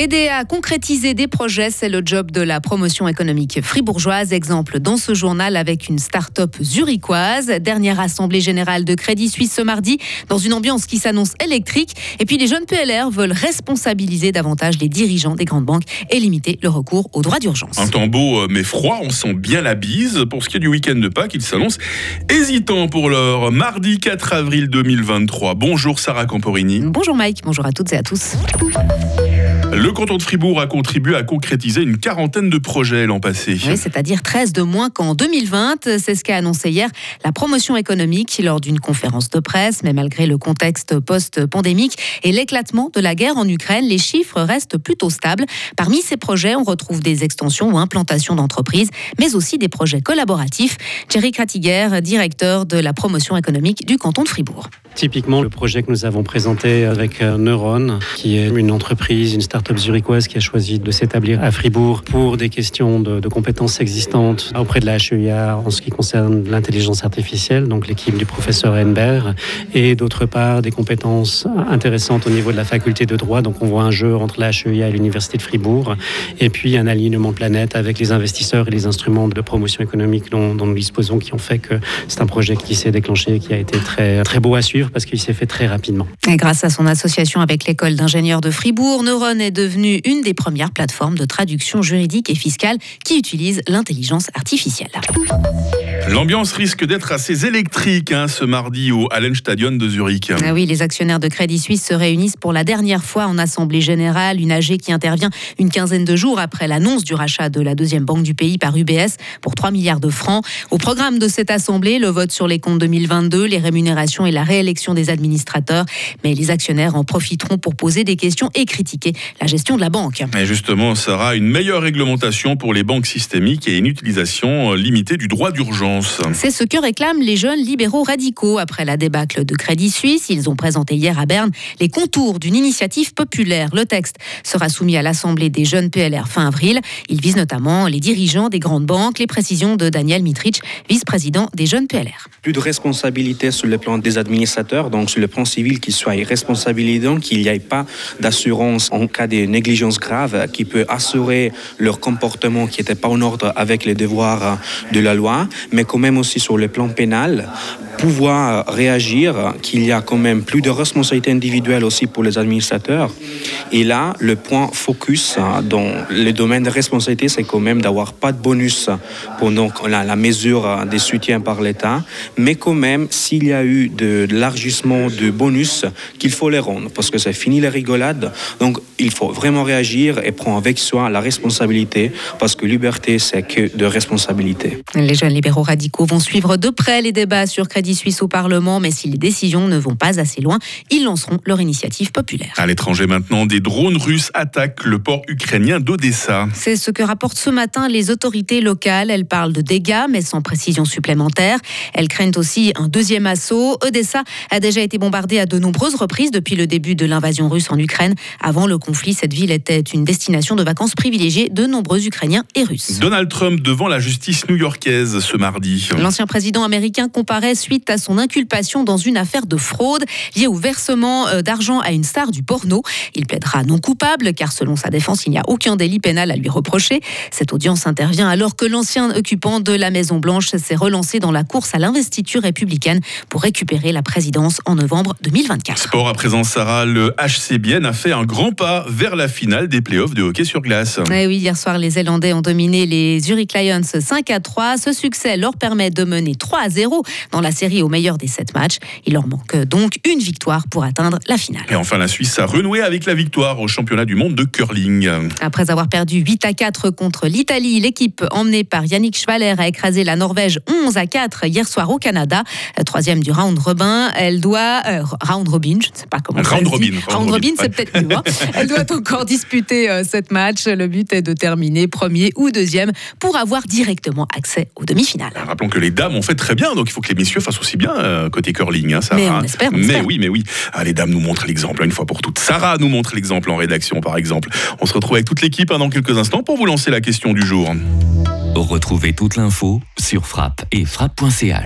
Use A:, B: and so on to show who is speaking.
A: Aider à concrétiser des projets, c'est le job de la promotion économique fribourgeoise. Exemple dans ce journal avec une start-up zurichoise. Dernière assemblée générale de Crédit Suisse ce mardi, dans une ambiance qui s'annonce électrique. Et puis les jeunes PLR veulent responsabiliser davantage les dirigeants des grandes banques et limiter le recours aux droits d'urgence.
B: Un temps beau mais froid, on sent bien la bise. Pour ce qui est du week-end de Pâques, il s'annonce hésitant pour l'heure. Mardi 4 avril 2023. Bonjour Sarah Camporini.
A: Bonjour Mike, bonjour à toutes et à tous.
B: Le canton de Fribourg a contribué à concrétiser une quarantaine de projets l'an passé.
A: Oui, c'est-à-dire 13 de moins qu'en 2020. C'est ce qu'a annoncé hier la promotion économique lors d'une conférence de presse. Mais malgré le contexte post-pandémique et l'éclatement de la guerre en Ukraine, les chiffres restent plutôt stables. Parmi ces projets, on retrouve des extensions ou implantations d'entreprises, mais aussi des projets collaboratifs. Thierry Kratiguer, directeur de la promotion économique du canton de Fribourg.
C: Typiquement, le projet que nous avons présenté avec euh, Neuron, qui est une entreprise, une start-up zurichoise qui a choisi de s'établir à Fribourg pour des questions de, compétences existantes auprès de la HEIA en ce qui concerne l'intelligence artificielle, donc l'équipe du professeur Henberg, et d'autre part des compétences intéressantes au niveau de la faculté de droit. Donc on voit un jeu entre la HEIA et l'Université de Fribourg, et puis un alignement planète avec les investisseurs et les instruments de promotion économique dont, dont nous disposons qui ont fait que c'est un projet qui s'est déclenché, qui a été très, très beau à suivre parce qu'il s'est fait très rapidement.
A: Et grâce à son association avec l'école d'ingénieurs de Fribourg, Neuron est devenue une des premières plateformes de traduction juridique et fiscale qui utilise l'intelligence artificielle.
B: L'ambiance risque d'être assez électrique hein, ce mardi au Hallenstadion de Zurich.
A: Ah oui, les actionnaires de Crédit Suisse se réunissent pour la dernière fois en Assemblée générale, une AG qui intervient une quinzaine de jours après l'annonce du rachat de la deuxième banque du pays par UBS pour 3 milliards de francs. Au programme de cette Assemblée, le vote sur les comptes 2022, les rémunérations et la réélection des administrateurs. Mais les actionnaires en profiteront pour poser des questions et critiquer la gestion de la banque.
B: Et justement, ça sera une meilleure réglementation pour les banques systémiques et une utilisation limitée du droit d'urgence.
A: C'est ce que réclament les jeunes libéraux radicaux après la débâcle de Crédit Suisse. Ils ont présenté hier à Berne les contours d'une initiative populaire. Le texte sera soumis à l'Assemblée des jeunes PLR fin avril. Il vise notamment les dirigeants des grandes banques. Les précisions de Daniel Mitrich, vice-président des jeunes PLR.
D: Plus de responsabilité sur le plan des administrateurs, donc sur le plan civil, qu'ils soient responsabilisés, qu'il n'y ait pas d'assurance en cas de négligence grave qui peut assurer leur comportement qui n'était pas en ordre avec les devoirs de la loi, mais quand même aussi sur le plan pénal, pouvoir réagir, qu'il y a quand même plus de responsabilités individuelles aussi pour les administrateurs. Et là, le point focus dans le domaine de responsabilité, c'est quand même d'avoir pas de bonus donc la, la mesure des soutiens par l'État, mais quand même, s'il y a eu de, l'élargissement de bonus, qu'il faut les rendre, parce que c'est fini les rigolades. Donc, il faut vraiment réagir et prendre avec soi la responsabilité, parce que liberté, c'est que de responsabilité.
A: Les jeunes libéraux radicaux vont suivre de près les débats sur Crédit Suisse au Parlement, mais si les décisions ne vont pas assez loin, ils lanceront leur initiative populaire.
B: À l'étranger maintenant, des drones russes attaquent le port ukrainien d'Odessa.
A: C'est ce que rapportent ce matin les autorités locales. Elles parlent de dégâts, mais sans précision supplémentaire. Elles craignent aussi un deuxième assaut. Odessa a déjà été bombardée à de nombreuses reprises depuis le début de l'invasion russe en Ukraine. Avant le conflit, cette ville était une destination de vacances privilégiée de nombreux Ukrainiens et Russes.
B: Donald Trump devant la justice new-yorkaise ce mardi.
A: L'ancien président américain comparaît suite à son inculpation dans une affaire de fraude liée au versement euh, d'argent à une star du porno. Il plaidera non coupable car selon sa défense, il n'y a aucun délit pénal à lui reprocher. Cette audience intervient alors que l'ancien occupant de la Maison Blanche s'est relancé dans la course à l'investiture républicaine pour récupérer la présidence en novembre 2024.
B: Sport à présent, Sarah, le HCBN a fait un grand pas vers la finale des playoffs de hockey sur glace.
A: Eh oui, hier soir, les Zélandais ont dominé les Zurich Lions 5 à 3. Ce succès leur permet de mener 3 à 0 dans la série au meilleur des 7 matchs. Il leur manque donc une victoire pour atteindre la finale.
B: Et enfin, la Suisse a renoué avec la victoire au championnat du monde de curling.
A: Après avoir perdu 8 à 4 contre l'Italie, l'équipe emmenée par Yannick Schwaller a écrasé la Norvège 11 à 4 hier soir au Canada. Troisième du round robin, elle doit euh, round robin, je ne sais pas comment.
B: Round robin.
A: Round robin, c'est peut-être mieux. Hein. Elle doit encore disputer euh, cette match. Le but est de terminer premier ou deuxième pour avoir directement accès aux demi-finales.
B: Rappelons que les dames ont fait très bien, donc il faut que les messieurs fassent aussi bien euh, côté curling. Hein,
A: mais on espère,
B: mais oui, mais oui. Ah, les dames nous montrent l'exemple une fois pour toutes. Sarah nous montre l'exemple en rédaction, par exemple. On se retrouve avec toute l'équipe hein, dans quelques instants pour vous lancer la question du jour.
E: Retrouvez toute l'info sur frappe et frappe.ch.